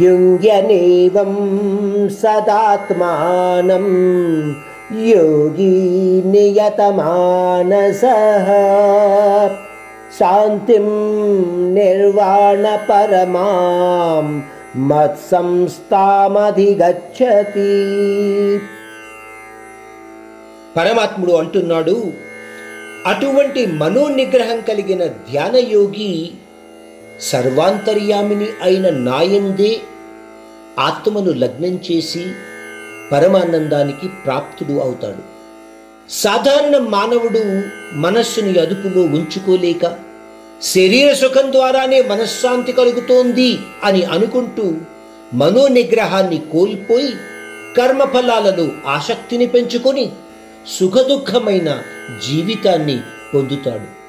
युङ्ग्यनेवं सदात्मानं योगी नियतमानसः शान्तिं निर्वाणपरमां మత్సంస్థామధిగచ్చతి పరమాత్ముడు అంటున్నాడు అటువంటి మనోనిగ్రహం కలిగిన ధ్యానయోగి సర్వాంతర్యామిని అయిన నాయందే ఆత్మను లగ్నం చేసి పరమానందానికి ప్రాప్తుడు అవుతాడు. సాధారణ మానవుడు మనస్సుని అదుపులో ఉంచుకోలేక శరీర సుఖం ద్వారానే మనశ్శాంతి కలుగుతోంది అని అనుకుంటూ మనోనిగ్రహాన్ని కోల్పోయి కర్మఫలాలలో ఆసక్తిని పెంచుకొని సుఖదుఖమైన జీవితాన్ని పొందుతాడు.